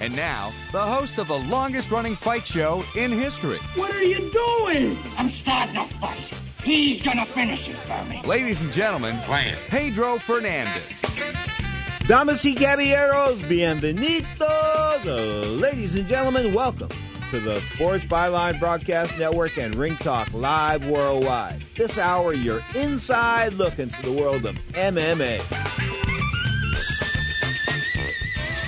And now, the host of the longest running fight show in history. What are you doing? I'm starting a fight. He's gonna finish it for me. Ladies and gentlemen, Pedro Fernandez. Damas y caballeros, bienvenidos. Uh, ladies and gentlemen, welcome to the Sports Byline Broadcast Network and Ring Talk Live Worldwide. This hour, your inside look into the world of MMA.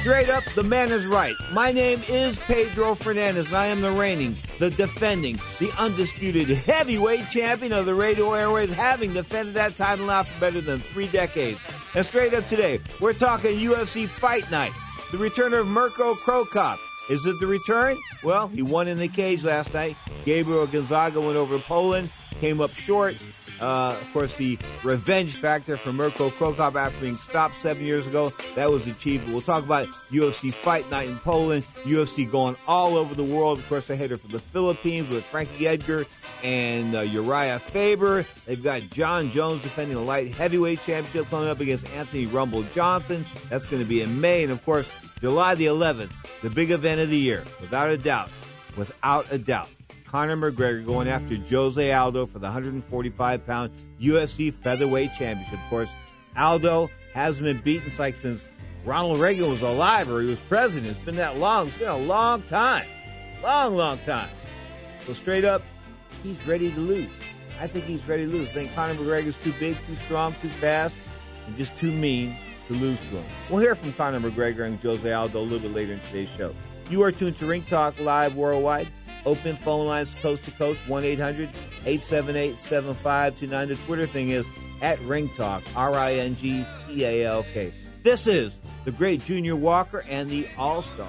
Straight up, the man is right. My name is Pedro Fernandez, and I am the reigning, the defending, the undisputed heavyweight champion of the radio airways, having defended that title now for better than three decades. And straight up today, we're talking UFC Fight Night, the return of Mirko Cro Cop. Is it the return? Well, he won in the cage last night. Gabriel Gonzaga went over to Poland, came up short. Uh, of course, the revenge factor for Mirko Cro Cop after being stopped seven years ago, that was achieved. We'll talk about UFC Fight Night in Poland, UFC going all over the world. Of course, they headed for the Philippines with Frankie Edgar and uh, Uriah Faber. They've got Jon Jones defending the light heavyweight championship coming up against Anthony Rumble Johnson. That's going to be in May. And of course, July the 11th, the big event of the year, without a doubt. Without a doubt. Conor McGregor going after Jose Aldo for the 145 pound UFC featherweight championship. Of course, Aldo hasn't been beaten like since Ronald Reagan was alive or he was president. It's been that long. It's been a long time. Long, long time. So straight up, he's ready to lose. I think he's ready to lose. I think Conor McGregor's too big, too strong, too fast, and just too mean to lose to him. We'll hear from Conor McGregor and Jose Aldo a little bit later in today's show. You are tuned to Ring Talk Live Worldwide. Open phone lines coast to coast, 1 800 878 7529. The Twitter thing is at Ring Talk, R I N G T A L K. This is the great Junior Walker and the All Stars.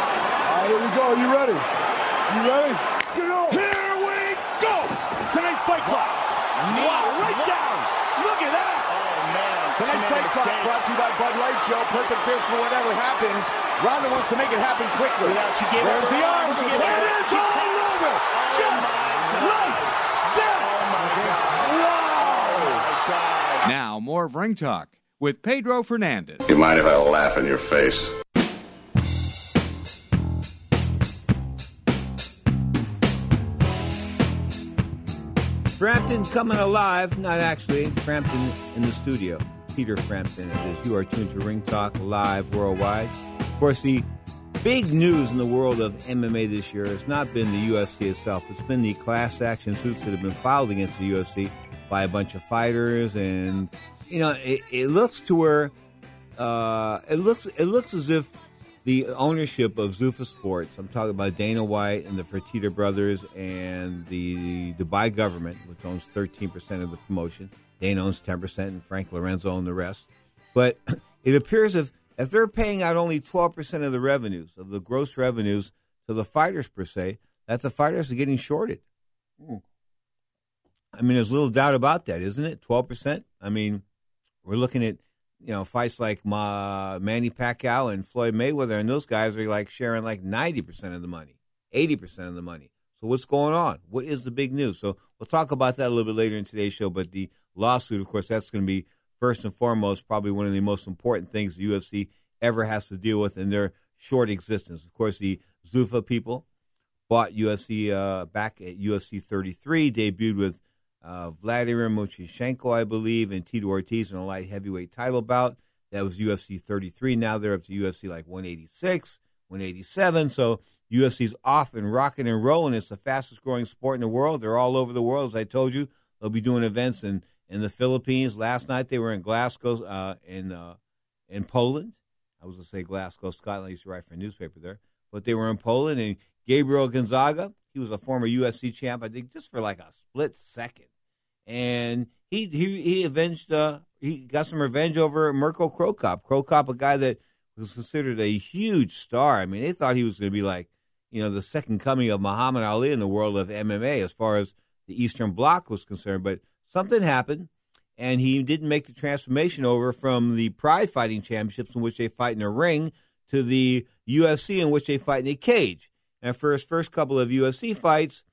here we go. Are You ready? You ready? Get on. Here we go. Tonight's fight clock. Wow, right down. Look at that. Oh, man. Tonight's fight clock brought to you by Bud Light, Joe. Perfect beer for whatever happens. Ronda wants to make it happen quickly. Yeah, she gave There's the arms. It is all over. Oh, Just like that. Oh Wow. Oh, now, more of Ring Talk with Pedro Fernandez. You mind if I laugh in your face? Frampton coming alive. Not actually. Frampton in the studio. Peter Frampton it is. You are tuned to Ring Talk live worldwide. Of course, the big news in the world of MMA this year has not been the UFC itself. It's been the class action suits that have been filed against the UFC by a bunch of fighters, and you know, it, it looks to where uh, it looks it looks as if the ownership of Zuffa Sports. I'm talking about Dana White and the Fertitta brothers and the Dubai government, which owns 13% of the promotion. Dana owns 10%, and Frank Lorenzo owns the rest. But it appears if if they're paying out only 12% of the revenues of the gross revenues to the fighters per se, that the fighters are getting shorted. Hmm. I mean, there's little doubt about that, isn't it? 12%. I mean, we're looking at you know, fights like Ma, Manny Pacquiao and Floyd Mayweather, and those guys are like sharing like 90% of the money, 80% of the money. So what's going on? What is the big news? So we'll talk about that a little bit later in today's show. But the lawsuit, of course, that's going to be first and foremost probably one of the most important things the UFC ever has to deal with in their short existence. Of course, the Zuffa people bought UFC uh, back at UFC 33, debuted with uh, Vladimir Matyushenko, I believe, and Tito Ortiz in a light heavyweight title bout. That was UFC 33. Now they're up to UFC like 186, 187. So UFC's off and rocking and rolling. It's the fastest growing sport in the world. They're all over the world, as I told you. They'll be doing events in, in the Philippines. Last night they were in Glasgow, uh, in uh, in Poland. I was going to say Glasgow, Scotland. I used to write for a newspaper there. But they were in Poland. And Gabriel Gonzaga, he was a former UFC champ, I think, just for like a split second and he he he avenged uh he got some revenge over Mirko Cro Cop. Cro Cop, a guy that was considered a huge star. I mean, they thought he was going to be like you know the second coming of Muhammad Ali in the world of MMA as far as the Eastern Bloc was concerned. But something happened, and he didn't make the transformation over from the Pride Fighting Championships, in which they fight in a ring, to the UFC, in which they fight in a cage. And for his first couple of UFC fights,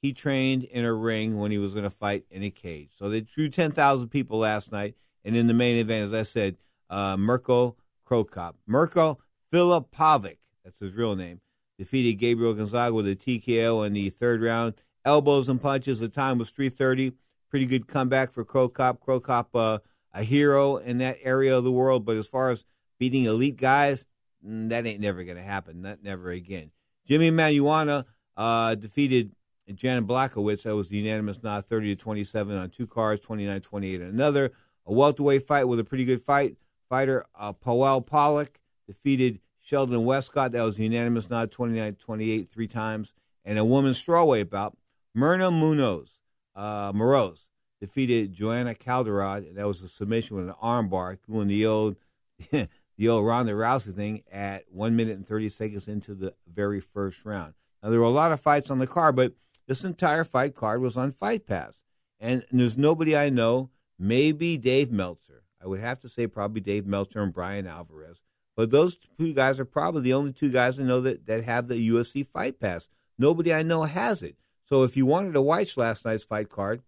he trained in a ring when he was going to fight in a cage. So they drew 10,000 people last night. And in the main event, as I said, uh, Mirko Cro Cop. Mirko Filipovic, that's his real name, defeated Gabriel Gonzaga with a TKO in the third round. Elbows and punches. The time was 330. Pretty good comeback for. Cro Cop, uh, a hero in that area of the world. But as far as beating elite guys, mm, that ain't never going to happen. Not never again. Jimi Manuwa uh, defeated and Jan Blachowicz. That was the unanimous nod, 30 to 27 on two cars, 29 28 on another. A welterweight fight with a pretty good fight. Fighter uh, Pawel Pawlak defeated Sheldon Westcott. That was the unanimous nod, 29 28 three times. And a women's strawweight bout. Myrna Munoz, uh, Moroz defeated Joanne Calderwood. That was a submission with an armbar, doing the old, the old Ronda Rousey thing at one minute and 30 seconds into the very first round. Now, there were a lot of fights on the card, but this entire fight card was on Fight Pass. And, and there's nobody I know, maybe Dave Meltzer. I would have to say probably Dave Meltzer and Bryan Alvarez. But those two guys are probably the only two guys I know that, that have the UFC Fight Pass. Nobody I know has it. So if you wanted to watch last night's fight card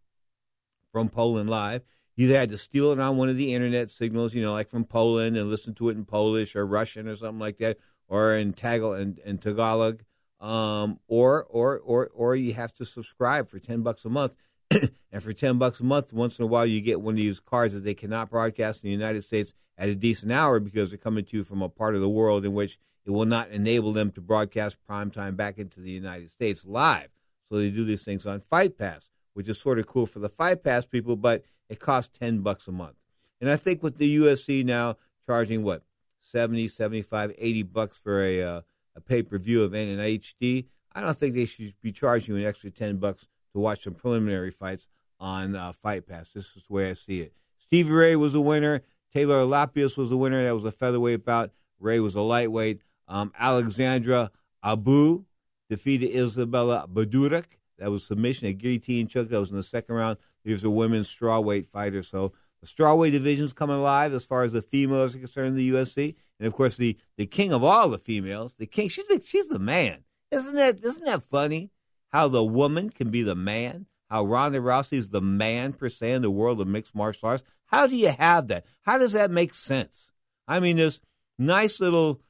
from Poland Live, you had to steal it on one of the internet signals, you know, like from Poland and listen to it in Polish or Russian or something like that, or in Tagalog and, and Tagalog. Um, or or or or you have to subscribe for ten bucks a month. and for ten bucks a month, once in a while you get one of these cards that they cannot broadcast in the United States at a decent hour because they're coming to you from a part of the world in which it will not enable them to broadcast prime time back into the United States live. So they do these things on Fight Pass, which is sort of cool for the Fight Pass people, but it costs 10 bucks a month. And I think with the UFC now charging what 70, 75, 80 bucks for a uh, a pay-per-view event in HD, I don't think they should be charging you an extra 10 bucks to watch some preliminary fights on uh, Fight Pass. This is the way I see it. Stevie Ray was a winner. Taylor Lapilus was a winner. That was a featherweight bout. Ray was a lightweight. Um, Aleksandra Albu defeated Izabela Badurek. That was submission. A guillotine choke. That was in the second round. There's a women's strawweight fighter. So the strawweight division's coming alive as far as the females are concerned in the UFC. And of course, the, the king of all the females, the king, she's the, she's the man. Isn't that isn't that funny? How the woman can be the man? How Ronda Rousey is the man per se in the world of mixed martial arts? How do you have that? How does that make sense? I mean, this nice little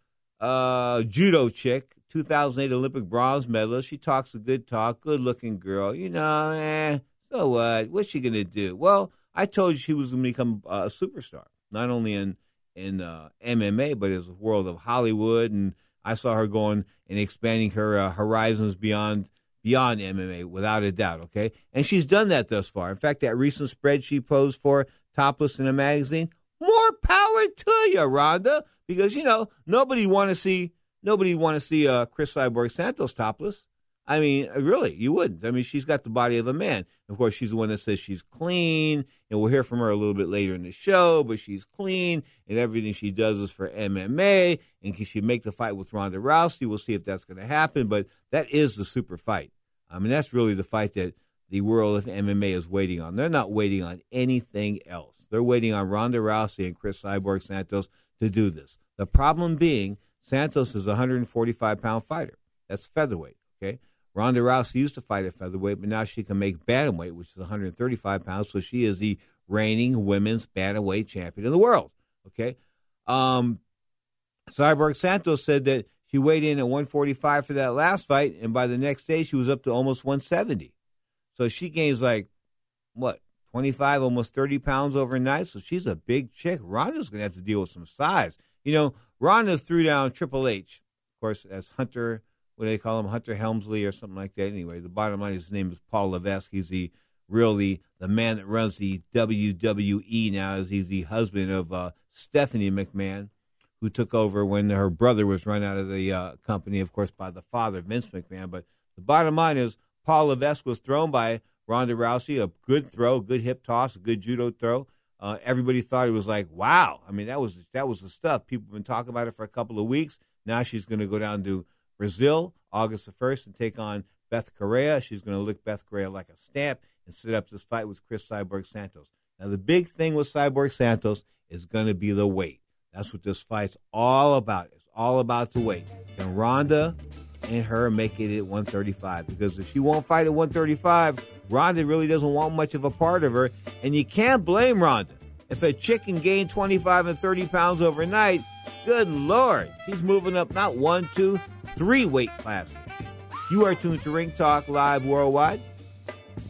uh, judo chick, 2008 Olympic bronze medalist. She talks a good talk, good looking girl. You know, eh, so what? What's she going to do? Well, I told you she was going to become a superstar, not only in in uh, MMA, but it's a world of Hollywood. And I saw her going and expanding her uh, horizons beyond beyond MMA, without a doubt. Okay, and she's done that thus far. In fact, that recent spread she posed for topless in a magazine, more power to you, Ronda because you know nobody want to see nobody want to see uh, Cris Cyborg Santos topless. I mean, uh, really, you wouldn't. I mean, she's got the body of a man. Of course, she's the one that says she's clean, and we'll hear from her a little bit later in the show. But she's clean, and everything she does is for MMA. And can she make the fight with Ronda Rousey? We'll see if that's going to happen. But that is the super fight. I mean, that's really the fight that the world of MMA is waiting on. They're not waiting on anything else. They're waiting on Ronda Rousey and Cris Cyborg Santos to do this. The problem being, Santos is a 145 pound fighter. That's featherweight. Okay. Ronda Rousey used to fight at featherweight, but now she can make bantamweight, which is 135 pounds. So she is the reigning women's bantamweight champion in the world. Okay. Um, Cyborg Santos said that she weighed in at 145 for that last fight, and by the next day she was up to almost 170. So she gains like what 25, almost 30 pounds overnight. So she's a big chick. Ronda's to have to deal with some size. You know, Ronda threw down Triple H, of course, as Hunter, what do they call him? Hunter Helmsley or something like that. Anyway, the bottom line is his name is Paul Levesque. He's the really the man that runs the WWE now. Is he's the husband of uh, Stephanie McMahon, who took over when her brother was run out of the uh, company, of course, by the father, Vince McMahon. But the bottom line is Paul Levesque was thrown by Ronda Rousey, a good throw, good hip toss, a good judo throw. Uh, everybody thought it was like, wow. I mean, that was that was the stuff. People have been talking about it for a couple of weeks. Now she's going to go down to Brazil August the first and take on Bethe Correia. She's going to lick Bethe Correia like a stamp and set up this fight with Cris Cyborg Santos. Now the big thing with Cyborg Santos is going to be the weight. That's what this fight's all about. It's all about the weight. Can Ronda and her make it at 135? Because if she won't fight at 135, Ronda really doesn't want much of a part of her, and you can't blame Ronda. If a chick can gain 25 and 30 pounds overnight, good lord, he's moving up not one, two, three weight classes. You are tuned to Ring Talk Live Worldwide.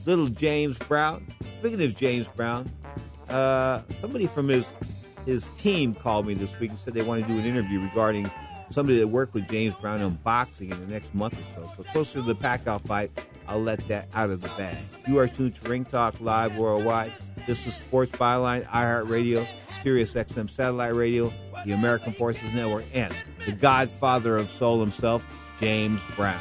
Little James Brown. Speaking of James Brown, uh, somebody from his his team called me this week and said they want to do an interview regarding somebody that worked with James Brown in boxing in the next month or so. So closer to the Pacquiao fight, I'll let that out of the bag. You are tuned to Ring Talk Live Worldwide. This is Sports Byline, iHeartRadio, Sirius XM Satellite Radio, the American Forces Network, and the godfather of soul himself, James Brown.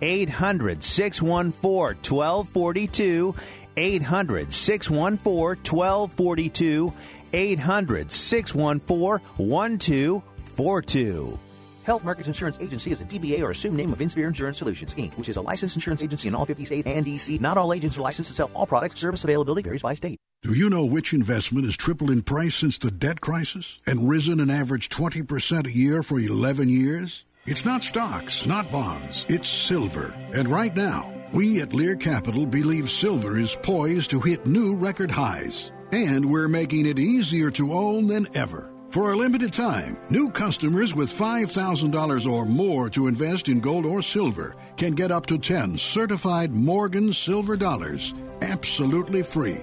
800 614 1242. 800 614 1242. 800 614 1242. Health Markets Insurance Agency is a DBA or assumed name of Insphere Insurance Solutions, Inc., which is a licensed insurance agency in all 50 states and DC. Not all agents are licensed to sell all products. Service availability varies by state. Do you know which investment has tripled in price since the debt crisis and risen an average 20% a year for 11 years? It's not stocks, not bonds, it's silver. And right now, we at Lear Capital believe silver is poised to hit new record highs. And we're making it easier to own than ever. For a limited time, new customers with $5,000 or more to invest in gold or silver can get up to 10 certified Morgan silver dollars absolutely free.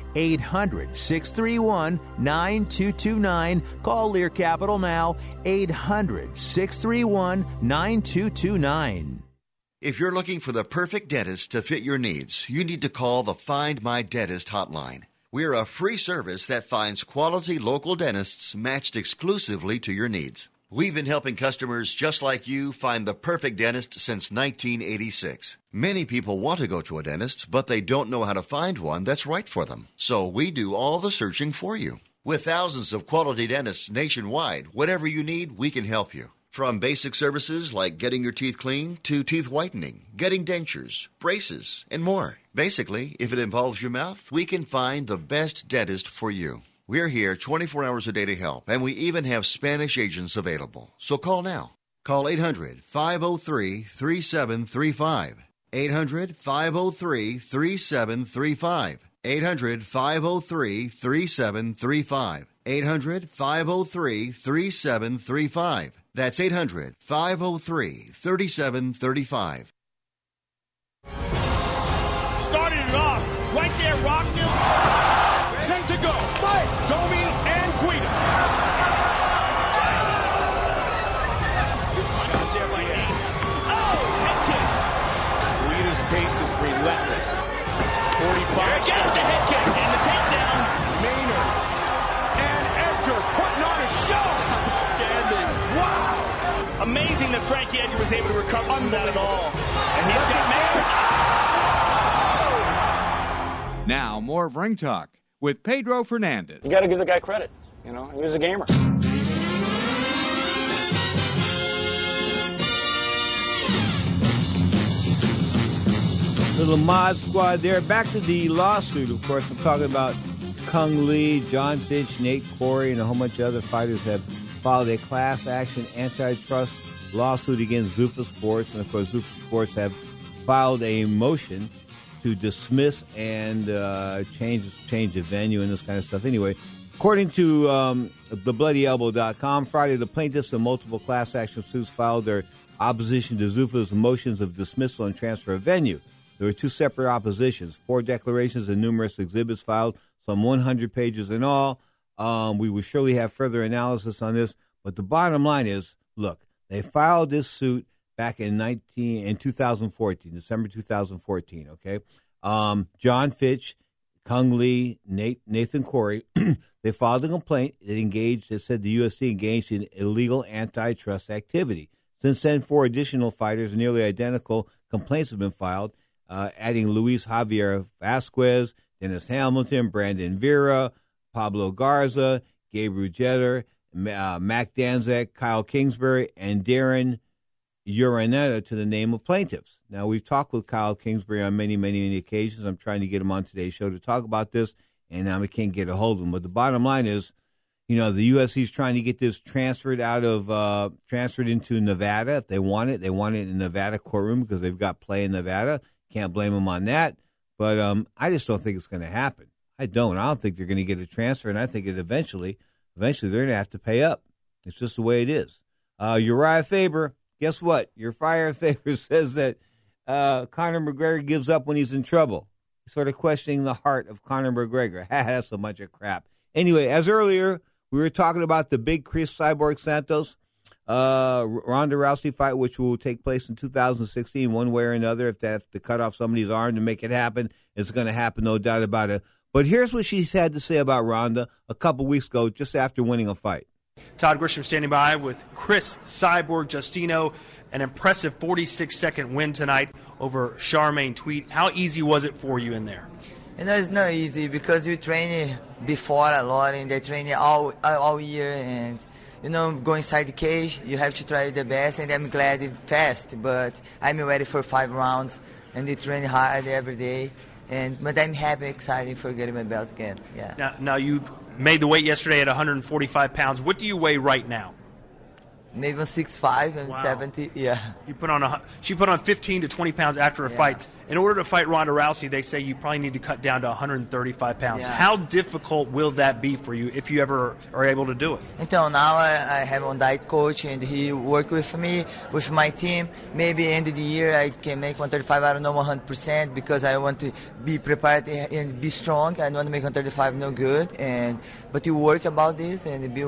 800 631 9229. Call Lear Capital now. 800 631 9229. If you're looking for the perfect dentist to fit your needs, you need to call the Find My Dentist hotline. We're a free service that finds quality local dentists matched exclusively to your needs. We've been helping customers just like you find the perfect dentist since 1986. Many people want to go to a dentist, but they don't know how to find one that's right for them. So we do all the searching for you. With thousands of quality dentists nationwide, whatever you need, we can help you. From basic services like getting your teeth clean to teeth whitening, getting dentures, braces, and more. Basically, if it involves your mouth, we can find the best dentist for you. We're here 24 hours a day to help, and we even have Spanish agents available. So call now. Call 800 503 3735. 800 503 3735. 800 503 3735. 800 503 3735. That's 800 503 3735. Started it off right there, rocked him. Sent to go. Domi and Guida. Shot there by Hayes. Oh, head kick. Guida's pace is relentless. 45. Again with the head kick and the takedown. Maynard and Edgar putting on a show. Outstanding. Wow. Amazing that Frankie Edgar was able to recover from that at all. And he's got Maynard. Now, more of Ring Talk with Pedro Fernandez. You got to give the guy credit. You know, he was a gamer. Little mod squad there. Back to the lawsuit, of course. I'm talking about Cung Le, Jon Fitch, Nate Quarry, and a whole bunch of other fighters have filed a class action antitrust lawsuit against Zuffa Sports. And of course, Zuffa Sports have filed a motion to dismiss and uh, change change the venue and this kind of stuff. Anyway, according to um, thebloodyelbow.com, Friday the plaintiffs in multiple class action suits filed their opposition to Zuffa's motions of dismissal and transfer of venue. There were two separate oppositions, four declarations, and numerous exhibits filed, some 100 pages in all. Um, we will surely have further analysis on this, but the bottom line is, look, they filed this suit back in 19 in 2014, December 2014. Okay, um, Jon Fitch, Cung Le, Nate, Nathan Quarry, they filed a complaint. It engaged. They said the USC engaged in illegal antitrust activity. Since then, four additional fighters, nearly identical complaints have been filed, uh, adding Luis Javier Vasquez, Dennis Hamilton, Brandon Vera, Pablo Garza, Gabriel Jeter, uh, Mac Danzig, Kyle Kingsbury, and Darren Urdaneta to the name of plaintiffs. Now, we've talked with Kyle Kingsbury on many, many, many occasions. I'm trying to get him on today's show to talk about this, and now I can't get a hold of him. But the bottom line is, you know, the UFC is trying to get this transferred out of uh, transferred into Nevada if they want it. They want it in Nevada courtroom because they've got play in Nevada. Can't blame them on that. But um, I just don't think it's going to happen. I don't. I don't think they're going to get a transfer, and I think it eventually, eventually they're going to have to pay up. It's just the way it is. Uh, Uriah Faber, guess what? Your fire favor says that uh, Conor McGregor gives up when he's in trouble. Sort of questioning the heart of Conor McGregor. Ha! That's a bunch of crap. Anyway, as earlier we were talking about the big Cris Cyborg Santos uh, Ronda Rousey fight, which will take place in 2016, one way or another. If they have to cut off somebody's arm to make it happen, it's going to happen, no doubt about it. But here's what she had to say about Ronda a couple weeks ago, just after winning a fight. Todd Grisham standing by with Cris Cyborg Justino. An impressive 46 second win tonight over Charmaine Tweet. How easy was it for you in there? You know, it's not easy because we train before a lot and they train all all year and you know go inside the cage you have to try the best and I'm glad it's fast but I'm ready for five rounds and they train hard every day and but I'm happy excited for getting my belt again yeah now, now you made the weight yesterday at 145 pounds. What do you weigh right now maybe six five and Wow. 70 yeah you put on a she put on 15 to 20 pounds after a fight in order to fight Ronda Rousey they say you probably need to cut down to 135 pounds Yeah. how difficult will that be for you if you ever are able to do it Until now I, I have a diet coach and he work with me with my team. Maybe end of the year I can make 135. I don't know 100% because I want to be prepared and be strong. I don't want to make 135 no good. And but you work about this and be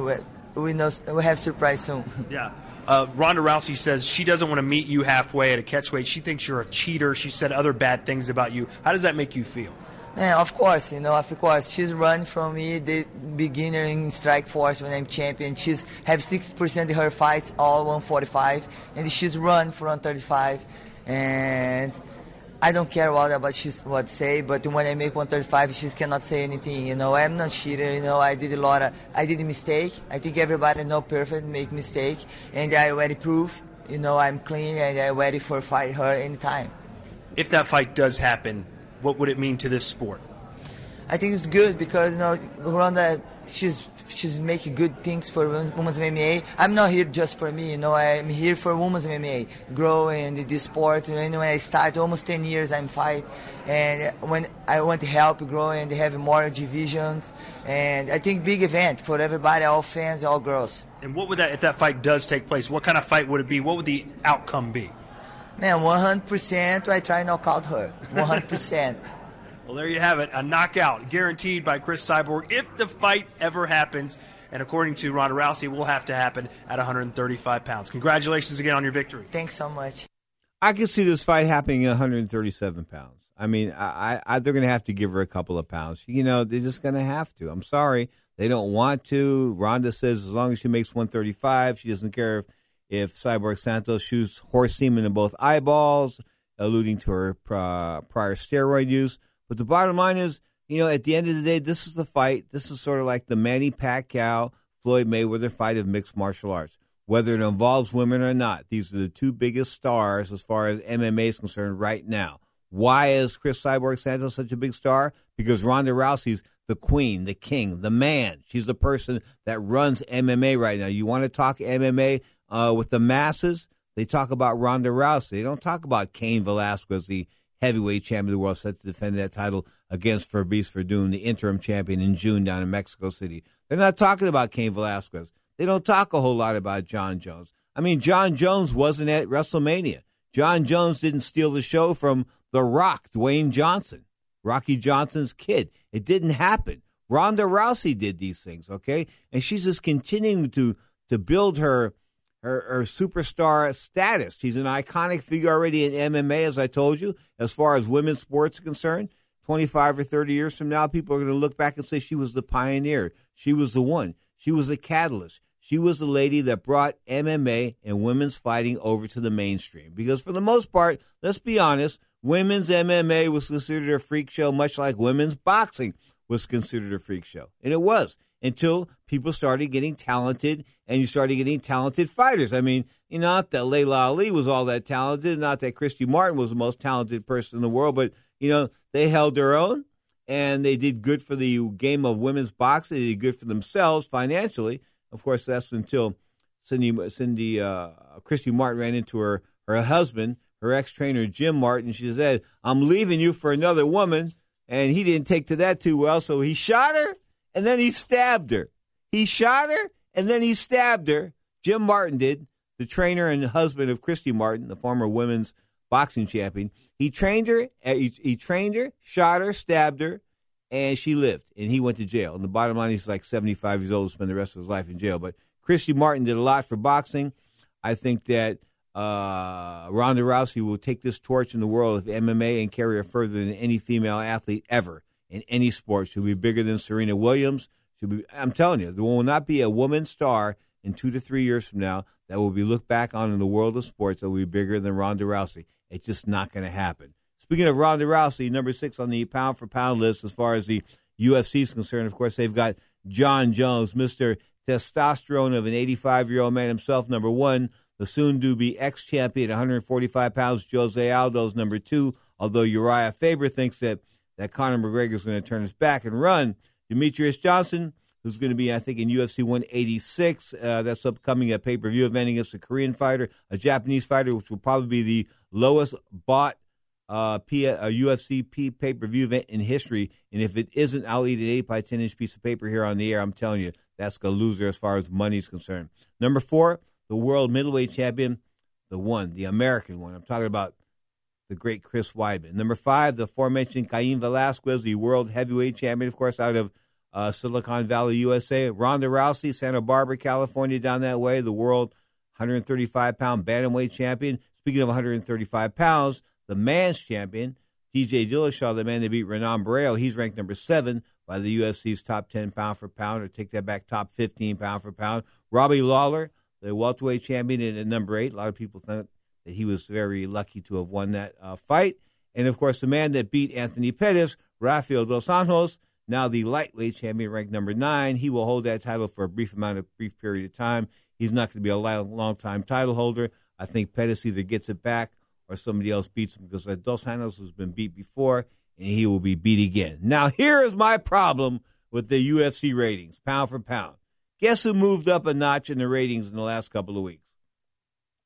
we know we have surprise soon. Yeah. Uh, Ronda Rousey says she doesn't want to meet you halfway at a catchweight. She thinks you're a cheater. She said other bad things about you. How does that make you feel? Yeah, of course, you know, of course. She's run from me, the beginner in Strikeforce when I'm champion. She's have 60% of her fights all 145, and she's run for 135. And I don't care what about she's what say, but when I make 135, she cannot say anything. You know, I'm not cheater. You know, I did a lot of, I did a mistake. I think everybody know perfect make mistake, and I already prove. You know, I'm clean and I'm ready for fight her anytime. If that fight does happen, what would it mean to this sport? I think it's good because you know Ronda she's she's making good things for women's MMA. I'm not here just for me, you know. I'm here for women's MMA, grow in this sport. And when I start, almost 10 years I'm fight, and when I want to help grow and have more divisions, and I think big event for everybody, all fans, all girls. And what would that, if that fight does take place, what kind of fight would it be? What would the outcome be? Man, 100% I try knock out her. 100%. Well, there you have it. A knockout guaranteed by Cris Cyborg if the fight ever happens. And according to Ronda Rousey, it will have to happen at 135 pounds. Congratulations again on your victory. Thanks so much. I can see this fight happening at 137 pounds. I mean, I, I, they're going to have to give her a couple of pounds. You know, they're just going to have to. I'm sorry. They don't want to. Ronda says as long as she makes 135, she doesn't care if, if Cyborg Santos shoots horse semen in both eyeballs, alluding to her uh, prior steroid use. But the bottom line is, you know, at the end of the day, this is the fight. This is sort of like the Manny Pacquiao Floyd Mayweather fight of mixed martial arts. Whether it involves women or not, these are the two biggest stars as far as MMA is concerned right now. Why is Cris Cyborg Santos such a big star? Because Ronda Rousey's the queen, the king, the man. She's the person that runs MMA right now. You want to talk MMA uh, with the masses? They talk about Ronda Rousey. They don't talk about Cain Velasquez, the heavyweight champion of the world, set to defend that title against Fabricio Werdum, the interim champion in June down in Mexico City. They're not talking about Cain Velasquez. They don't talk a whole lot about Jon Jones. I mean, Jon Jones wasn't at WrestleMania. Jon Jones didn't steal the show from The Rock, Dwayne Johnson, Rocky Johnson's kid. It didn't happen. Ronda Rousey did these things, okay? And she's just continuing to to build her her, her superstar status. She's an iconic figure already in MMA, as I told you, as far as women's sports are concerned. 25 or 30 years from now, people are going to look back and say she was the pioneer. She was the one. She was a catalyst. She was the lady that brought MMA and women's fighting over to the mainstream. Because for the most part, let's be honest, women's MMA was considered a freak show, much like women's boxing was considered a freak show. And it was until people started getting talented and you started getting talented fighters. I mean, not that Laila Ali was all that talented, not that Christy Martin was the most talented person in the world, but you know, they held their own and they did good for the game of women's boxing. They did good for themselves financially. Of course, that's until Cindy, Cindy, uh, Christy Martin ran into her her husband, her ex trainer Jim Martin. She said, "I'm leaving you for another woman," and he didn't take to that too well. So he shot her and then he stabbed her. He shot her and then he stabbed her. Jim Martin did, the trainer and husband of Christy Martin, the former women's boxing champion. He trained her. uh, He, he trained her, shot her, stabbed her, and she lived. And he went to jail. And the bottom line, he's like 75 years old, spend the rest of his life in jail. But Christy Martin did a lot for boxing. I think that uh, Ronda Rousey will take this torch in the world of MMA and carry it further than any female athlete ever in any sport. She'll be bigger than Serena Williams. Be. I'm telling you, there will not be a woman star in two to three years from now that will be looked back on in the world of sports that will be bigger than Ronda Rousey. It's just not going to happen. Speaking of Ronda Rousey, number six on the pound for pound list as far as the UFC is concerned, of course, they've got Jon Jones, Mr. Testosterone of an 85 year old man himself, number one. The soon to be ex champion, 145 pounds, Jose Aldo's number two. Although Uriah Faber thinks that, that Conor McGregor is going to turn his back and run. Demetrious Johnson, who's going to be, I think, in UFC 186. Uh, that's upcoming a pay per view event against a Korean fighter, a Japanese fighter, which will probably be the lowest bought uh, uh, UFC P- pay per view event in history. And if it isn't, I'll eat an 8 by 10 inch piece of paper here on the air. I'm telling you, that's a loser as far as money is concerned. Number four, the world middleweight champion, the one, the American one. I'm talking about the great Chris Weidman. Number five, the aforementioned Cain Velasquez, the world heavyweight champion, of course, out of uh, Silicon Valley, USA. Ronda Rousey, Santa Barbara, California, down that way, the world 135 pound bantamweight champion. Speaking of 135 pounds, the man's champion, TJ Dillashaw, the man that beat Renan Barão, he's ranked number seven by the UFC's top 10 pound for pound, or take that back, top 15 pound for pound. Robbie Lawler, the welterweight champion, at number eight. A lot of people think that he was very lucky to have won that uh, fight. And of course, the man that beat Anthony Pettis, Rafael dos Anjos, now the lightweight champion, ranked number nine. He will hold that title for a brief amount of brief period of time. He's not going to be a long, long time title holder. I think Pettis either gets it back or somebody else beats him because Dos Anjos has been beat before and he will be beat again. Now, here is my problem with the UFC ratings, pound for pound. Guess who moved up a notch in the ratings in the last couple of weeks?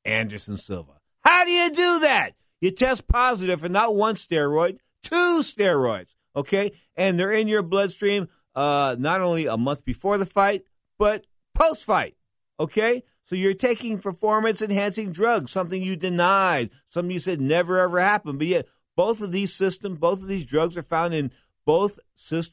Anderson Silva. How do you do that? You test positive for not one steroid, two steroids, okay? And they're in your bloodstream uh, not only a month before the fight, but post fight, okay? So you're taking performance enhancing drugs, something you denied, something you said never ever happened. But yet, both of these systems, both of these drugs are found in both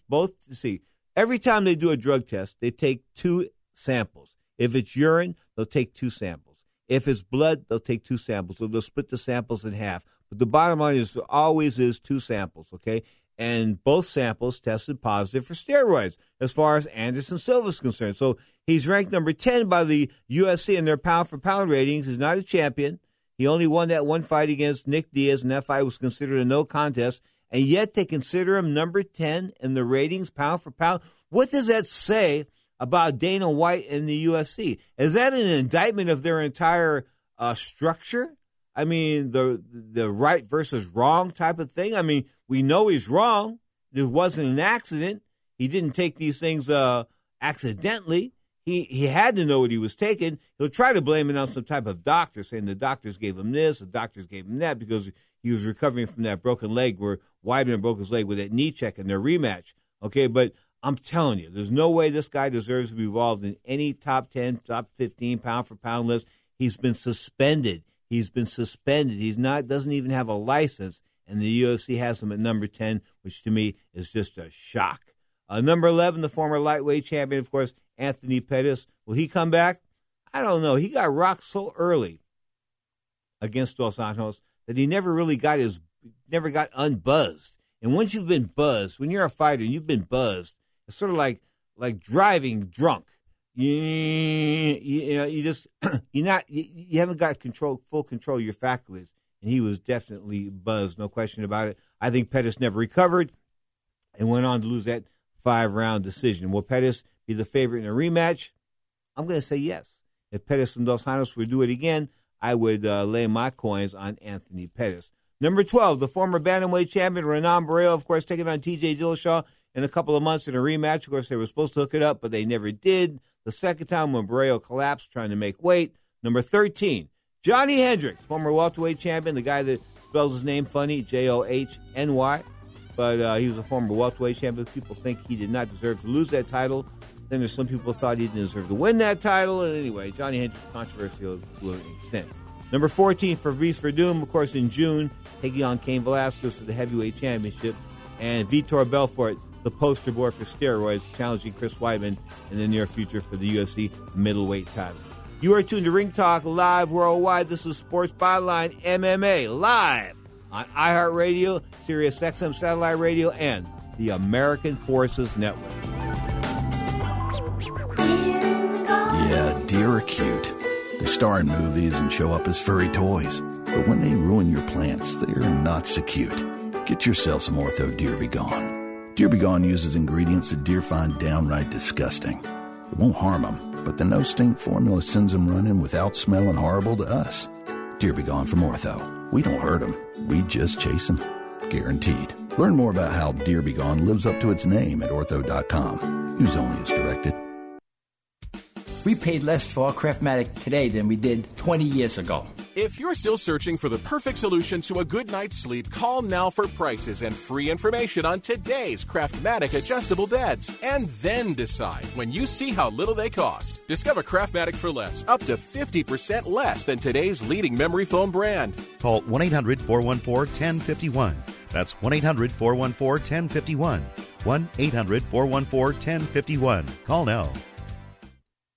both. See, every time they do a drug test, they take two samples. If it's urine, they'll take two samples. If it's blood, they'll take two samples. So they'll split the samples in half. But the bottom line is always is two samples, okay? And both samples tested positive for steroids as far as Anderson Silva is concerned. So he's ranked number 10 by the UFC in their pound for pound ratings. He's not a champion. He only won that one fight against Nick Diaz, and that fight was considered a no contest. And yet they consider him number 10 in the ratings, pound for pound. What does that say about Dana White and the UFC? Is that an indictment of their entire uh, structure? I mean, the the right versus wrong type of thing. I mean, we know he's wrong. It wasn't an accident. He didn't take these things uh, accidentally. He he had to know what he was taking. He'll try to blame it on some type of doctor, saying the doctors gave him this, the doctors gave him that, because he was recovering from that broken leg where Weidman broke his leg with that knee check in their rematch. Okay, but I'm telling you, there's no way this guy deserves to be involved in any top 10, top 15 pound for pound list. He's been suspended. He's been suspended. He's not doesn't even have a license, and the UFC has him at number 10, which to me is just a shock. Uh, number 11, the former lightweight champion, of course, Anthony Pettis. Will he come back? I don't know. He got rocked so early against Dos Anjos that he never really got his never got unbuzzed. And once you've been buzzed, when you're a fighter and you've been buzzed, it's sort of like like driving drunk. You, you, know, you just you're not you, you haven't got control full control of your faculties. And he was definitely buzzed, no question about it. I think Pettis never recovered and went on to lose that five round decision. Will Pettis be the favorite in a rematch? I'm going to say yes. If Pettis and Dos Anjos would do it again, I would uh, lay my coins on Anthony Pettis. Number 12, the former bantamweight champion Renan Barão, of course, taking on TJ Dillashaw in a couple of months in a rematch. Of course, they were supposed to hook it up, but they never did. The second time when Barão collapsed trying to make weight. Number 13, Johny Hendricks, former welterweight champion, the guy that spells his name funny, J O H N Y. But uh, he was a former welterweight champion. People think he did not deserve to lose that title. Then there's some people thought he didn't deserve to win that title. And anyway, Johny Hendricks controversial to an extent. Number 14, Fabricio Werdum, of course, in June, taking on Cain Velasquez for the heavyweight championship. And Vitor Belfort, the poster boy for steroids, challenging Chris Weidman in the near future for the UFC middleweight title. You are tuned to Ring Talk live worldwide. This is Sports Byline MMA live on iHeartRadio, Sirius XM Satellite Radio, and the American Forces Network. Yeah, deer are cute. They star in movies and show up as furry toys. But when they ruin your plants, they're not so cute. Get yourself some Ortho Deer Be Gone. Deer Be Gone uses ingredients that deer find downright disgusting. It won't harm them, but the no stink formula sends them running without smelling horrible to us. Deer Be Gone from Ortho. We don't hurt them, we just chase them. Guaranteed. Learn more about how Deer Be Gone lives up to its name at ortho.com. Use only as directed. We paid less for our Craftmatic today than we did 20 years ago. If you're still searching for the perfect solution to a good night's sleep, call now for prices and free information on today's Craftmatic adjustable beds. And then decide when you see how little they cost. Discover Craftmatic for less, up to 50% less than today's leading memory foam brand. Call 1 800 414 1051. That's 1 800 414 1051. 1 800 414 1051. Call now.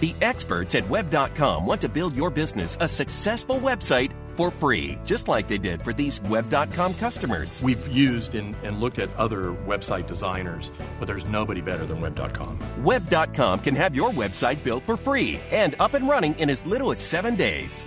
The experts at Web.com want to build your business a successful website for free, just like they did for these Web.com customers. We've used and, and looked at other website designers, but there's nobody better than Web.com. Web.com can have your website built for free and up and running in as little as seven days.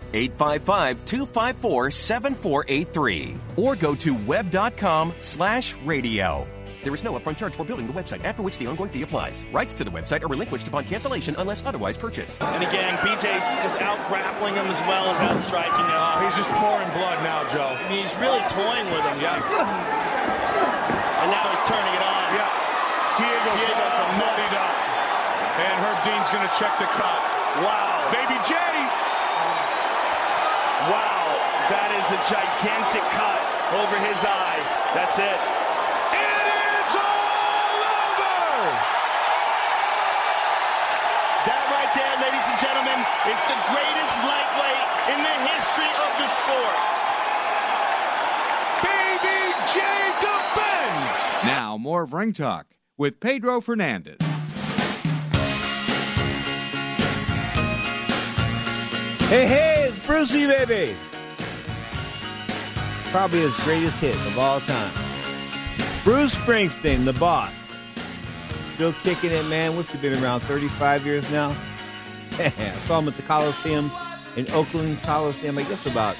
855 254 7483 or go to web.com slash radio. There is no upfront charge for building the website, after which the ongoing fee applies. Rights to the website are relinquished upon cancellation unless otherwise purchased. And again, BJ's just out grappling him as well as out striking him. Oh, he's just pouring blood now, Joe. I mean, he's really toying with him, yeah. and now he's turning it on. Yeah. Diego's, Diego's a muddied up. And Herb Dean's going to check the cut. Wow. Baby J. Wow. That is a gigantic cut over his eye. That's it. It is all over! That right there, ladies and gentlemen, is the greatest lightweight in the history of the sport. Baby J defends! Now, more of Ring Talk with Pedro Fernandez. Hey, hey, it's Brucey, baby. Probably his greatest hit of all time. Bruce Springsteen, the boss. Still kicking it, man. What's he been around? 35 years now? I saw him at the Coliseum in Oakland Coliseum, I guess about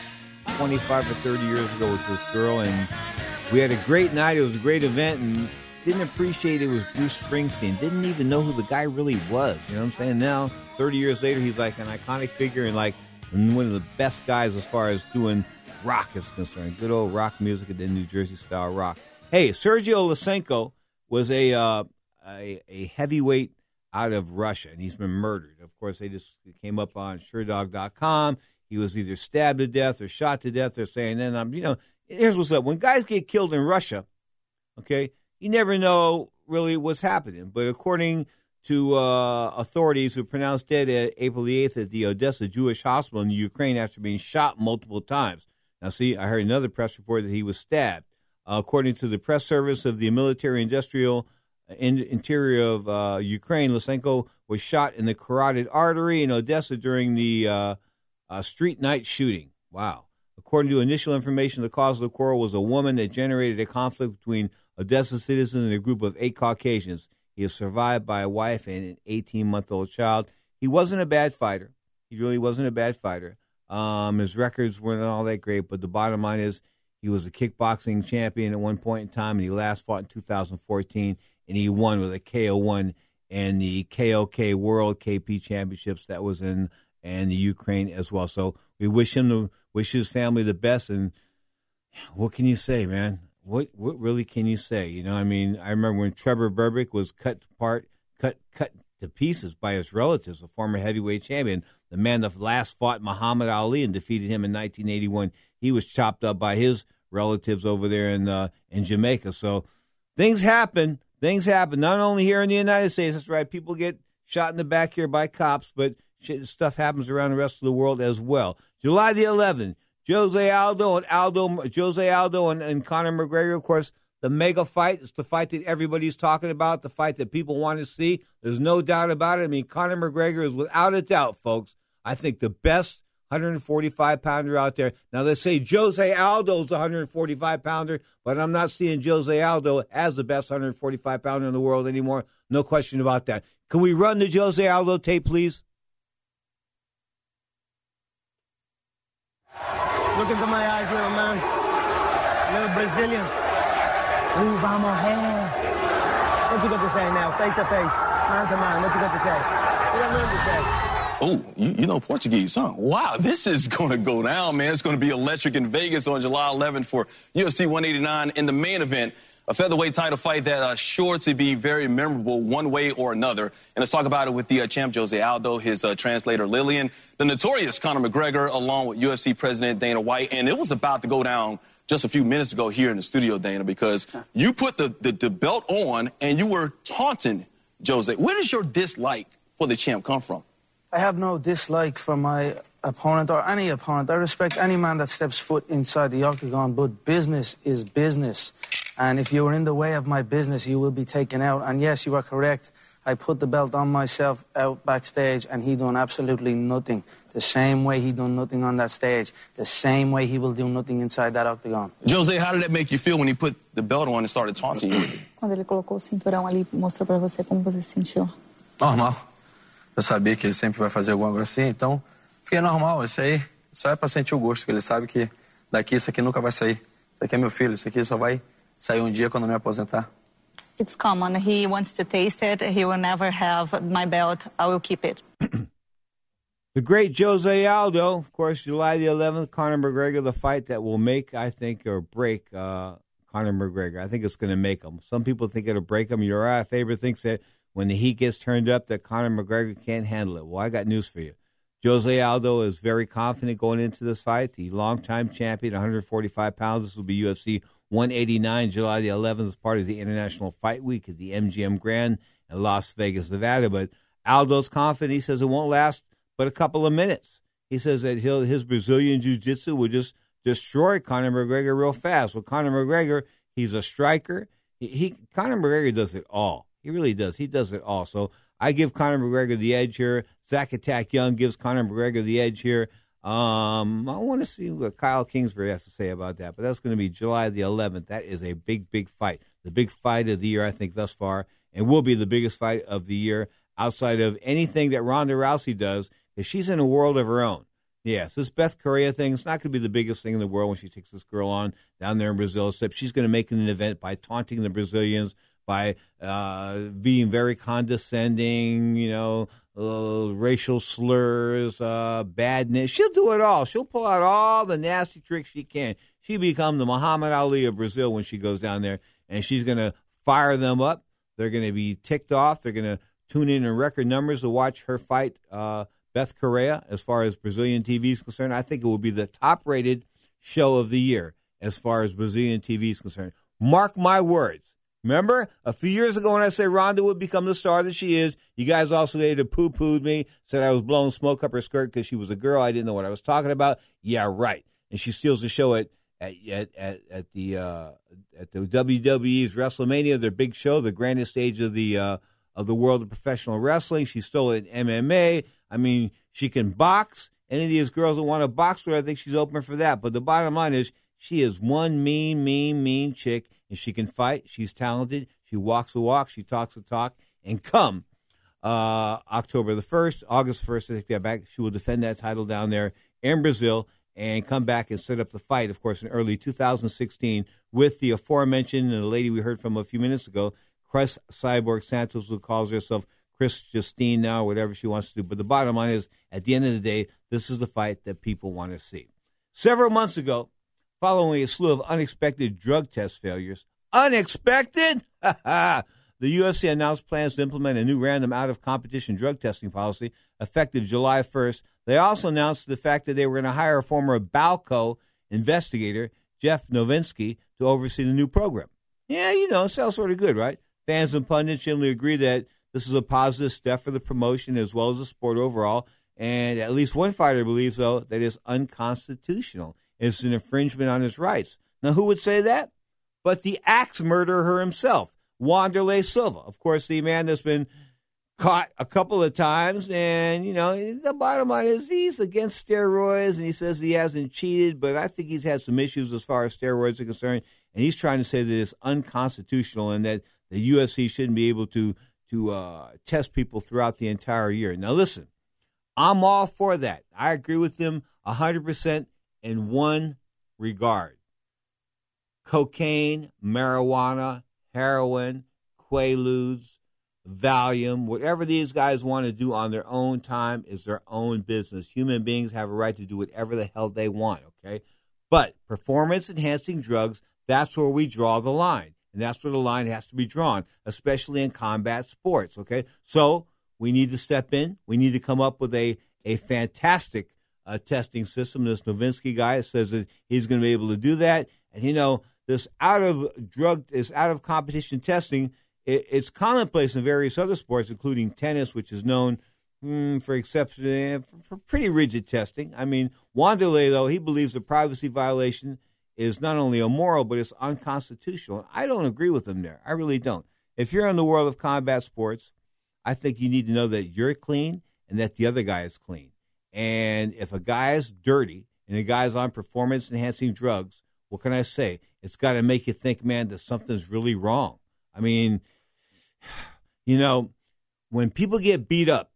25 or 30 years ago with this girl, and we had a great night. It was a great event, and didn't appreciate it was Bruce Springsteen. Didn't even know who the guy really was. You know what I'm saying? Now, 30 years later, he's like an iconic figure and like one of the best guys as far as doing rock is concerned. Good old rock music and then New Jersey style rock. Hey, Sergio Lysenko was a, uh, a a heavyweight out of Russia, and he's been murdered. Of course, they just came up on Sherdog.com. He was either stabbed to death or shot to death. They're saying, and I'm, you know, here's what's up: when guys get killed in Russia, okay, you never know really what's happening. But according to uh, authorities who pronounced dead at April the 8th at the Odessa Jewish Hospital in Ukraine after being shot multiple times. Now, see, I heard another press report that he was stabbed. Uh, according to the press service of the military industrial uh, in, interior of uh, Ukraine, Lysenko was shot in the carotid artery in Odessa during the uh, uh, street night shooting. Wow. According to initial information, the cause of the quarrel was a woman that generated a conflict between Odessa citizen and a group of eight Caucasians. He is survived by a wife and an 18 month old child. He wasn't a bad fighter. He really wasn't a bad fighter. Um, his records weren't all that great, but the bottom line is he was a kickboxing champion at one point in time, and he last fought in 2014, and he won with a KO1 and the KOK World KP Championships that was in and the Ukraine as well. So we wish him to wish his family the best. And what can you say, man? what what really can you say? You know, I mean, I remember when Trevor Berbick was cut apart, cut cut to pieces by his relatives, a former heavyweight champion, the man that last fought Muhammad Ali and defeated him in 1981. He was chopped up by his relatives over there in uh, in Jamaica. So things happen. Things happen. Not only here in the United States. That's right. People get shot in the back here by cops, but shit, stuff happens around the rest of the world as well. July the 11th. Jose Aldo and Aldo Jose Aldo and, and Conor McGregor, of course, the mega fight is the fight that everybody's talking about, the fight that people want to see. There's no doubt about it. I mean, Conor McGregor is without a doubt, folks. I think the best 145 pounder out there. Now they say Jose Aldo's the 145 pounder, but I'm not seeing Jose Aldo as the best 145 pounder in the world anymore. No question about that. Can we run the Jose Aldo tape, please? Look into my eyes, little man. Little Brazilian. Ooh, vamos here. What you got to say now, face to face, man to man? What you got to say? What you got to say? Oh, you, you, know Portuguese, huh? Wow, this is going to go down, man. It's going to be electric in Vegas on July 11th for UFC 189 in the main event a featherweight title fight that uh, sure to be very memorable one way or another. And let's talk about it with the uh, champ Jose Aldo, his uh, translator Lillian, the notorious Conor McGregor, along with UFC President Dana White. And it was about to go down just a few minutes ago here in the studio, Dana, because you put the, the, the belt on and you were taunting Jose. Where does your dislike for the champ come from? I have no dislike for my opponent or any opponent. I respect any man that steps foot inside the octagon, but business is business. And if you are in the way of my business, you will be taken out. And yes, you are correct. I put the belt on myself out backstage, and he done absolutely nothing. The same way he done nothing on that stage, the same way he will do nothing inside that octagon. Jose, how did that make you feel when he put the belt on and started taunting you? Quando ele colocou o cinturão ali, mostrou para você como você se sentiu? Normal. Eu sabia que ele sempre vai fazer alguma coisa assim, então fiquei normal. Isso aí só é para sentir o gosto, que ele sabe que daqui isso aqui nunca vai sair. Isso aqui é meu filho, isso aqui só vai sair um dia quando me aposentar. It's common. He wants to taste it. He will never have my belt. I will keep it. the great Jose Aldo, of course, July the 11th, Conor McGregor, the fight that will make, I think, or break uh, Conor McGregor. I think it's going to make him. Some people think it'll break him. Urijah Faber thinks that when the heat gets turned up, that Conor McGregor can't handle it. Well, I got news for you. Jose Aldo is very confident going into this fight. The longtime champion, 145 pounds. This will be UFC 189, July the 11th, as part of the International Fight Week at the MGM Grand in Las Vegas, Nevada. But Aldo's confident. He says it won't last but a couple of minutes. He says that his Brazilian Jiu Jitsu will just destroy Conor McGregor real fast. Well, Conor McGregor, he's a striker. He, he Conor McGregor does it all. He really does. He does it all. So I give Conor McGregor the edge here. Zach Attack Young gives Conor McGregor the edge here. Um, I want to see what Kyle Kingsbury has to say about that, but that's going to be July the 11th. That is a big, big fight. The big fight of the year, I think, thus far, and will be the biggest fight of the year outside of anything that Ronda Rousey does because she's in a world of her own. Yes, this Bethe Correia thing, it's not going to be the biggest thing in the world when she takes this girl on down there in Brazil, except she's going to make it an event by taunting the Brazilians, by uh, being very condescending, you know, racial slurs, uh, badness. She'll do it all. She'll pull out all the nasty tricks she can. She become the Muhammad Ali of Brazil when she goes down there, and she's going to fire them up. They're going to be ticked off. They're going to tune in in record numbers to watch her fight uh, Bethe Correia. As far as Brazilian TV is concerned, I think it will be the top-rated show of the year as far as Brazilian TV is concerned. Mark my words. Remember a few years ago when I said Ronda would become the star that she is, you guys also later poo pooed me, said I was blowing smoke up her skirt because she was a girl. I didn't know what I was talking about. Yeah, right. And she steals the show at at at, at, the uh, at the WWE's WrestleMania, their big show, the grandest stage of the uh, of the world of professional wrestling. She stole it in MMA. I mean, she can box. Any of these girls that want to box with her, I think she's open for that. But the bottom line is, she is one mean, mean, mean chick, and she can fight. She's talented. She walks the walk. She talks the talk. And come uh, October the 1st, August 1st, I think they're back, she will defend that title down there in Brazil and come back and set up the fight, of course, in early 2016 with the aforementioned and the lady we heard from a few minutes ago, Cris Cyborg Santos, who calls herself Cris Justino now, whatever she wants to do. But the bottom line is, at the end of the day, this is the fight that people want to see. Several months ago, following a slew of unexpected drug test failures, unexpected? the UFC announced plans to implement a new random out of competition drug testing policy effective July 1st. They also announced the fact that they were going to hire a former Balco investigator, Jeff Novitzky, to oversee the new program. Yeah, you know, sounds sort of good, right? Fans and pundits generally agree that this is a positive step for the promotion as well as the sport overall. And at least one fighter believes, though, that it's unconstitutional. It's an infringement on his rights. Now, who would say that? But the axe murderer himself, Wanderlei Silva. Of course, the man that's been caught a couple of times. And, you know, the bottom line is he's against steroids and he says he hasn't cheated, but I think he's had some issues as far as steroids are concerned. And he's trying to say that it's unconstitutional and that the UFC shouldn't be able to to uh, test people throughout the entire year. Now, listen, I'm all for that. I agree with them 100% in one regard cocaine, marijuana, heroin, quaaludes, Valium, whatever these guys want to do on their own time is their own business. Human beings have a right to do whatever the hell they want, okay? But performance enhancing drugs, that's where we draw the line. And that's where the line has to be drawn, especially in combat sports, okay? So we need to step in. We need to come up with a, a fantastic uh, testing system. This Novitzky guy says that he's going to be able to do that. And, you know, this out of drug, this out of competition testing, it, it's commonplace in various other sports, including tennis, which is known mm, for exception eh, for, for pretty rigid testing. I mean, Wanderlei, though, he believes a privacy violation is not only immoral, but it's unconstitutional. I don't agree with him there. I really don't. If you're in the world of combat sports, I think you need to know that you're clean and that the other guy is clean. And if a guy is dirty and a guy's on performance enhancing drugs, what can I say? It's got to make you think, man, that something's really wrong. I mean, you know, when people get beat up,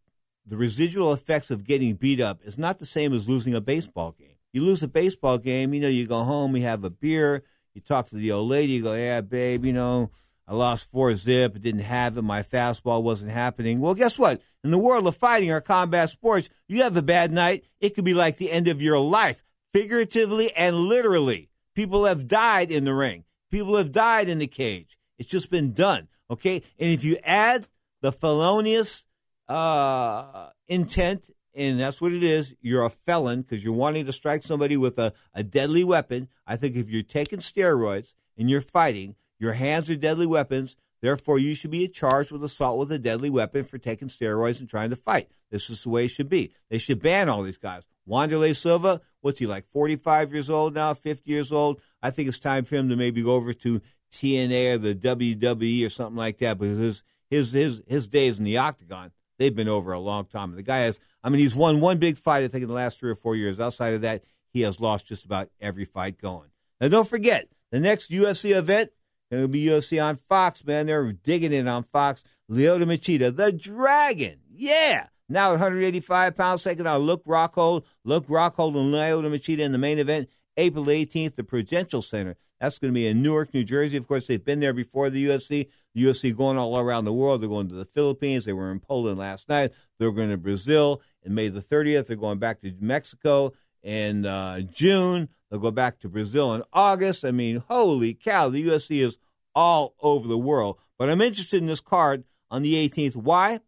the residual effects of getting beat up is not the same as losing a baseball game. You lose a baseball game, you know, you go home, you have a beer, you talk to the old lady, you go, yeah, babe, you know, I lost four zip, didn't have it, my fastball wasn't happening. Well, guess what? In the world of fighting or combat sports, you have a bad night, it could be like the end of your life, figuratively and literally. People have died in the ring. People have died in the cage. It's just been done. Okay, and if you add the felonious uh, intent, and that's what it is, you're a felon because you're wanting to strike somebody with a, a deadly weapon. I think if you're taking steroids and you're fighting, your hands are deadly weapons. Therefore, you should be charged with assault with a deadly weapon for taking steroids and trying to fight. This is the way it should be. They should ban all these guys. Wanderlei Silva, what's he like, 45 years old now, 50 years old? I think it's time for him to maybe go over to TNA or the WWE or something like that because his his his his days in the octagon they've been over a long time. The guy has, I mean, he's won one big fight I think in the last three or four years. Outside of that, he has lost just about every fight going. Now, don't forget the next UFC event to be UFC on Fox. Man, they're digging in on Fox. Lyoto Machida, the Dragon. Yeah. Now at 185 pounds, taking on Luke Rockhold. Luke Rockhold and Lyoto Machida in the main event, April 18th, the Prudential Center. That's going to be in Newark, New Jersey. Of course, they've been there before the UFC. The UFC going all around the world. They're going to the Philippines. They were in Poland last night. They're going to Brazil. And May the 30th, they're going back to Mexico in uh, June. They'll go back to Brazil in August. I mean, holy cow, the UFC is all over the world. But I'm interested in this card on the 18th. Why?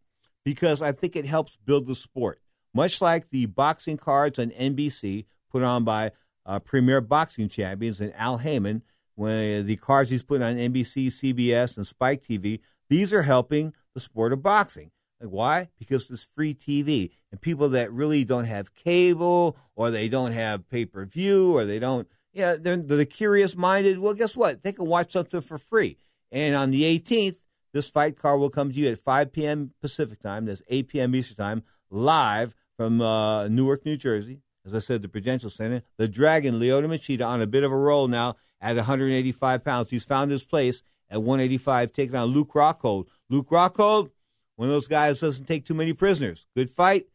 Because I think it helps build the sport. Much like the boxing cards on NBC put on by uh, premier boxing champions and Al Haymon, when the cards he's putting on NBC, CBS, and Spike TV, these are helping the sport of boxing. Like why? Because it's free TV, and people that really don't have cable or they don't have pay per view or they don't, yeah, they're, they're the curious minded. Well, guess what? They can watch something for free. And on the 18th, this fight card will come to you at 5 p.m. Pacific time. That's 8 p.m. Eastern time, live from uh, Newark, New Jersey. As I said, the Prudential Center. The Dragon, Lyoto Machida, on a bit of a roll now at 185 pounds. He's found his place at 185, taking on Luke Rockhold. Luke Rockhold, one of those guys doesn't take too many prisoners. Good fight.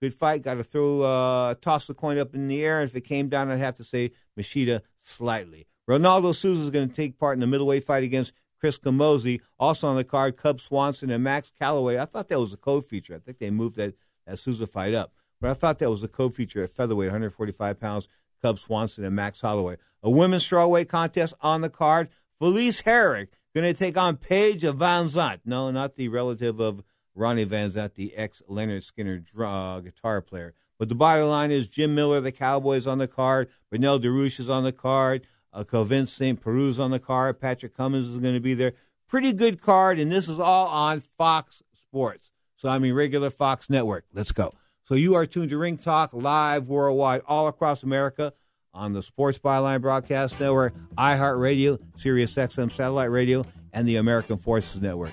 Good fight. Got to throw, uh, toss the coin up in the air. And if it came down, I'd have to say Machida slightly. Ronaldo Souza is going to take part in the middleweight fight against Chris Camozzi. Also on the card, Cub Swanson and Max Calloway. I thought that was a co-feature. I think they moved that, that Souza fight up. But I thought that was a co-feature at featherweight, 145 pounds, Cub Swanson and Max Holloway. A women's strawweight contest on the card. Felice Herrig going to take on Paige Van Zant. No, not the relative of Ronnie Van Zant, the ex Lynyrd Skynyrd uh, guitar player. But the bottom line is Jim Miller, the Cowboys on the card. Beneil Dariush is on the card. Uh, St. Peru's on the card. Patrick Cummins is going to be there. Pretty good card, and this is all on Fox Sports. So, I mean, regular Fox Network. Let's go. So, you are tuned to Ring Talk live worldwide, all across America on the Sports Byline Broadcast Network, iHeartRadio, Sirius XM Satellite Radio, and the American Forces Network.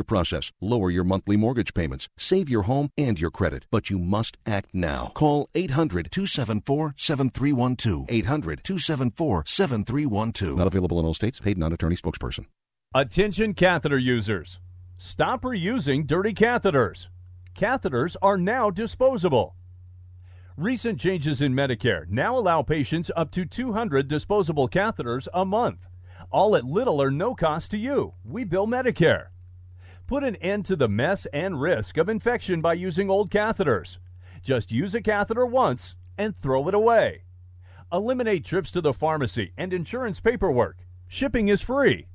process, lower your monthly mortgage payments, save your home and your credit, but you must act now. Call 800 274 7312. 800 274 7312. Not available in all states. Paid non attorney spokesperson. Attention catheter users. Stop reusing dirty catheters. Catheters are now disposable. Recent changes in Medicare now allow patients up to 200 disposable catheters a month, all at little or no cost to you. We bill Medicare. Put an end to the mess and risk of infection by using old catheters. Just use a catheter once and throw it away. Eliminate trips to the pharmacy and insurance paperwork. Shipping is free.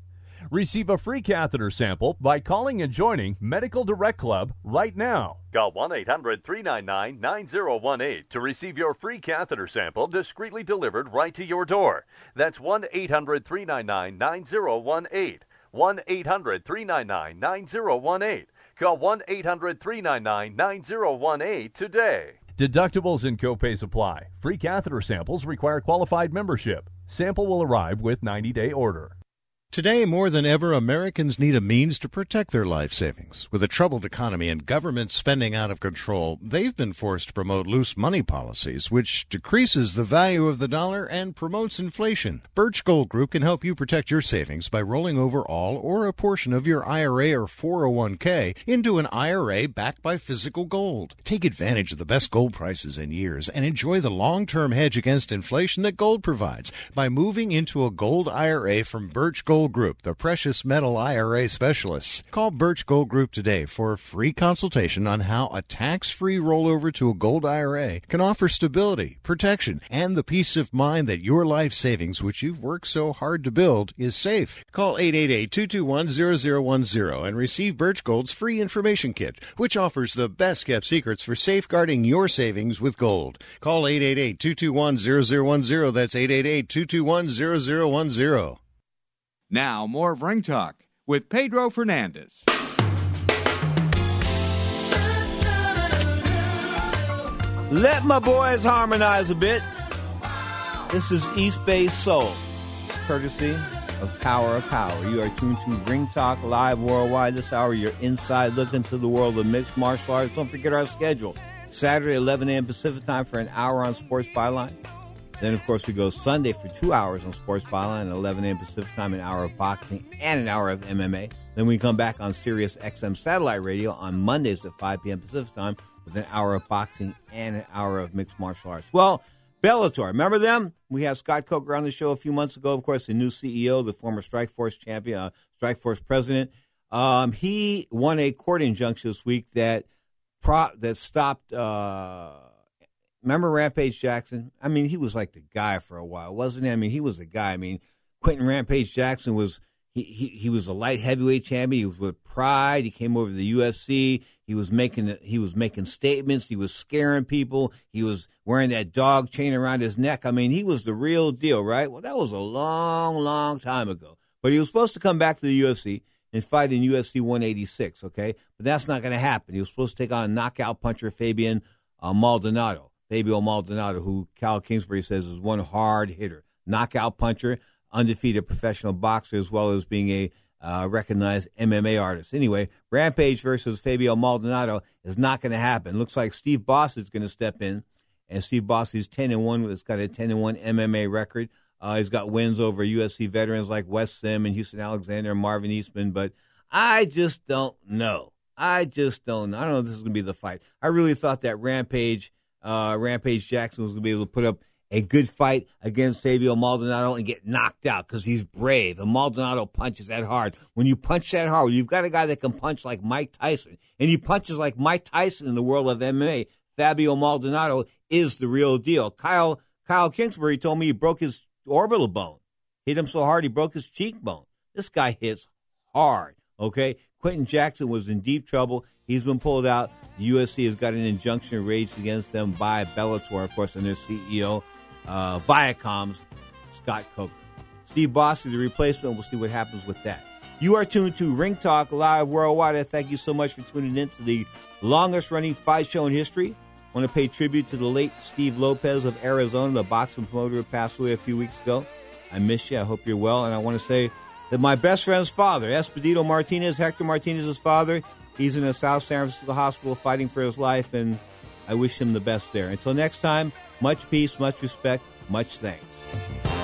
Receive a free catheter sample by calling and joining Medical Direct Club right now. Call 1 800 399 9018 to receive your free catheter sample discreetly delivered right to your door. That's 1 800 399 9018. 1 800 399 9018. Call 1 800 399 9018 today. Deductibles and copays apply. Free catheter samples require qualified membership. Sample will arrive with 90 day order. Today, more than ever, Americans need a means to protect their life savings. With a troubled economy and government spending out of control, they've been forced to promote loose money policies, which decreases the value of the dollar and promotes inflation. Birch Gold Group can help you protect your savings by rolling over all or a portion of your IRA or 401k into an IRA backed by physical gold. Take advantage of the best gold prices in years and enjoy the long-term hedge against inflation that gold provides by moving into a gold IRA from Birch Gold Group, the precious metal IRA specialists. Call Birch Gold Group today for a free consultation on how a tax-free rollover to a gold IRA can offer stability, protection, and the peace of mind that your life savings, which you've worked so hard to build, is safe. Call 888-221-0010 and receive Birch Gold's free information kit, which offers the best kept secrets for safeguarding your savings with gold. Call 888-221-0010. That's 888-221-0010. Now, more of Ring Talk with Pedro Fernandez. Let my boys harmonize a bit. This is East Bay Soul, courtesy of Tower of Power. You are tuned to Ring Talk Live Worldwide. This hour, your inside look into the world of mixed martial arts. Don't forget our schedule. Saturday, 11 a.m. Pacific time for an hour on Sports Byline. Then, of course, we go Sunday for two hours on Sports Byline at 11 a.m. Pacific time, an hour of boxing and an hour of MMA. Then we come back on Sirius XM satellite radio on Mondays at 5 p.m. Pacific time with an hour of boxing and an hour of mixed martial arts. Well, Bellator, remember them? We had Scott Coker on the show a few months ago. Of course, the new CEO, the former Strikeforce champion, uh, Strikeforce president. Um, he won a court injunction this week that pro- that stopped. Uh, remember Rampage Jackson? I mean, he was like the guy for a while, wasn't he? I mean, he was the guy. I mean, Quentin Rampage Jackson was he, he, he was a light heavyweight champion. He was with pride. He came over to the UFC. He was making he was making statements. He was scaring people. He was wearing that dog chain around his neck. I mean, he was the real deal, right? Well, that was a long, long time ago. But he was supposed to come back to the UFC and fight in UFC 186. Okay, but that's not going to happen. He was supposed to take on knockout puncher Fabian uh, Maldonado, Fabio Maldonado, who Cal Kingsbury says is one hard hitter, knockout puncher undefeated professional boxer as well as being a uh, recognized MMA artist. Anyway, Rampage versus Fabio Maldonado is not going to happen. Looks like Steve Boss is going to step in, and Steve Boss is ten and one. Has got a ten and one MMA record. Uh, he's got wins over UFC veterans like Wes Sim and Houston Alexander and Marvin Eastman. But I just don't know. I just don't. know. I don't know if this is going to be the fight. I really thought that Rampage, uh, Rampage Jackson was going to be able to put up a good fight against Fabio Maldonado and get knocked out because he's brave. And Maldonado punches that hard. When you punch that hard, you've got a guy that can punch like Mike Tyson, and he punches like Mike Tyson in the world of MMA. Fabio Maldonado is the real deal. Kyle Kyle Kingsbury told me he broke his orbital bone. Hit him so hard he broke his cheekbone. This guy hits hard. Okay, Quentin Jackson was in deep trouble. He's been pulled out. The UFC has got an injunction raised against them by Bellator, of course, and their CEO uh, Viacom's Scott Coker. Steve Boss is the replacement. We'll see what happens with that. You are tuned to Ring Talk Live Worldwide. I thank you so much for tuning in to the longest running fight show in history. I want to pay tribute to the late Steve Lopez of Arizona, the boxing promoter who passed away a few weeks ago. I miss you. I hope you're well. And I want to say that my best friend's father, Espedito Martinez, Hector Martinez's father, he's in a South San Francisco hospital fighting for his life, and I wish him the best there. Until next time, much peace, much respect, much thanks.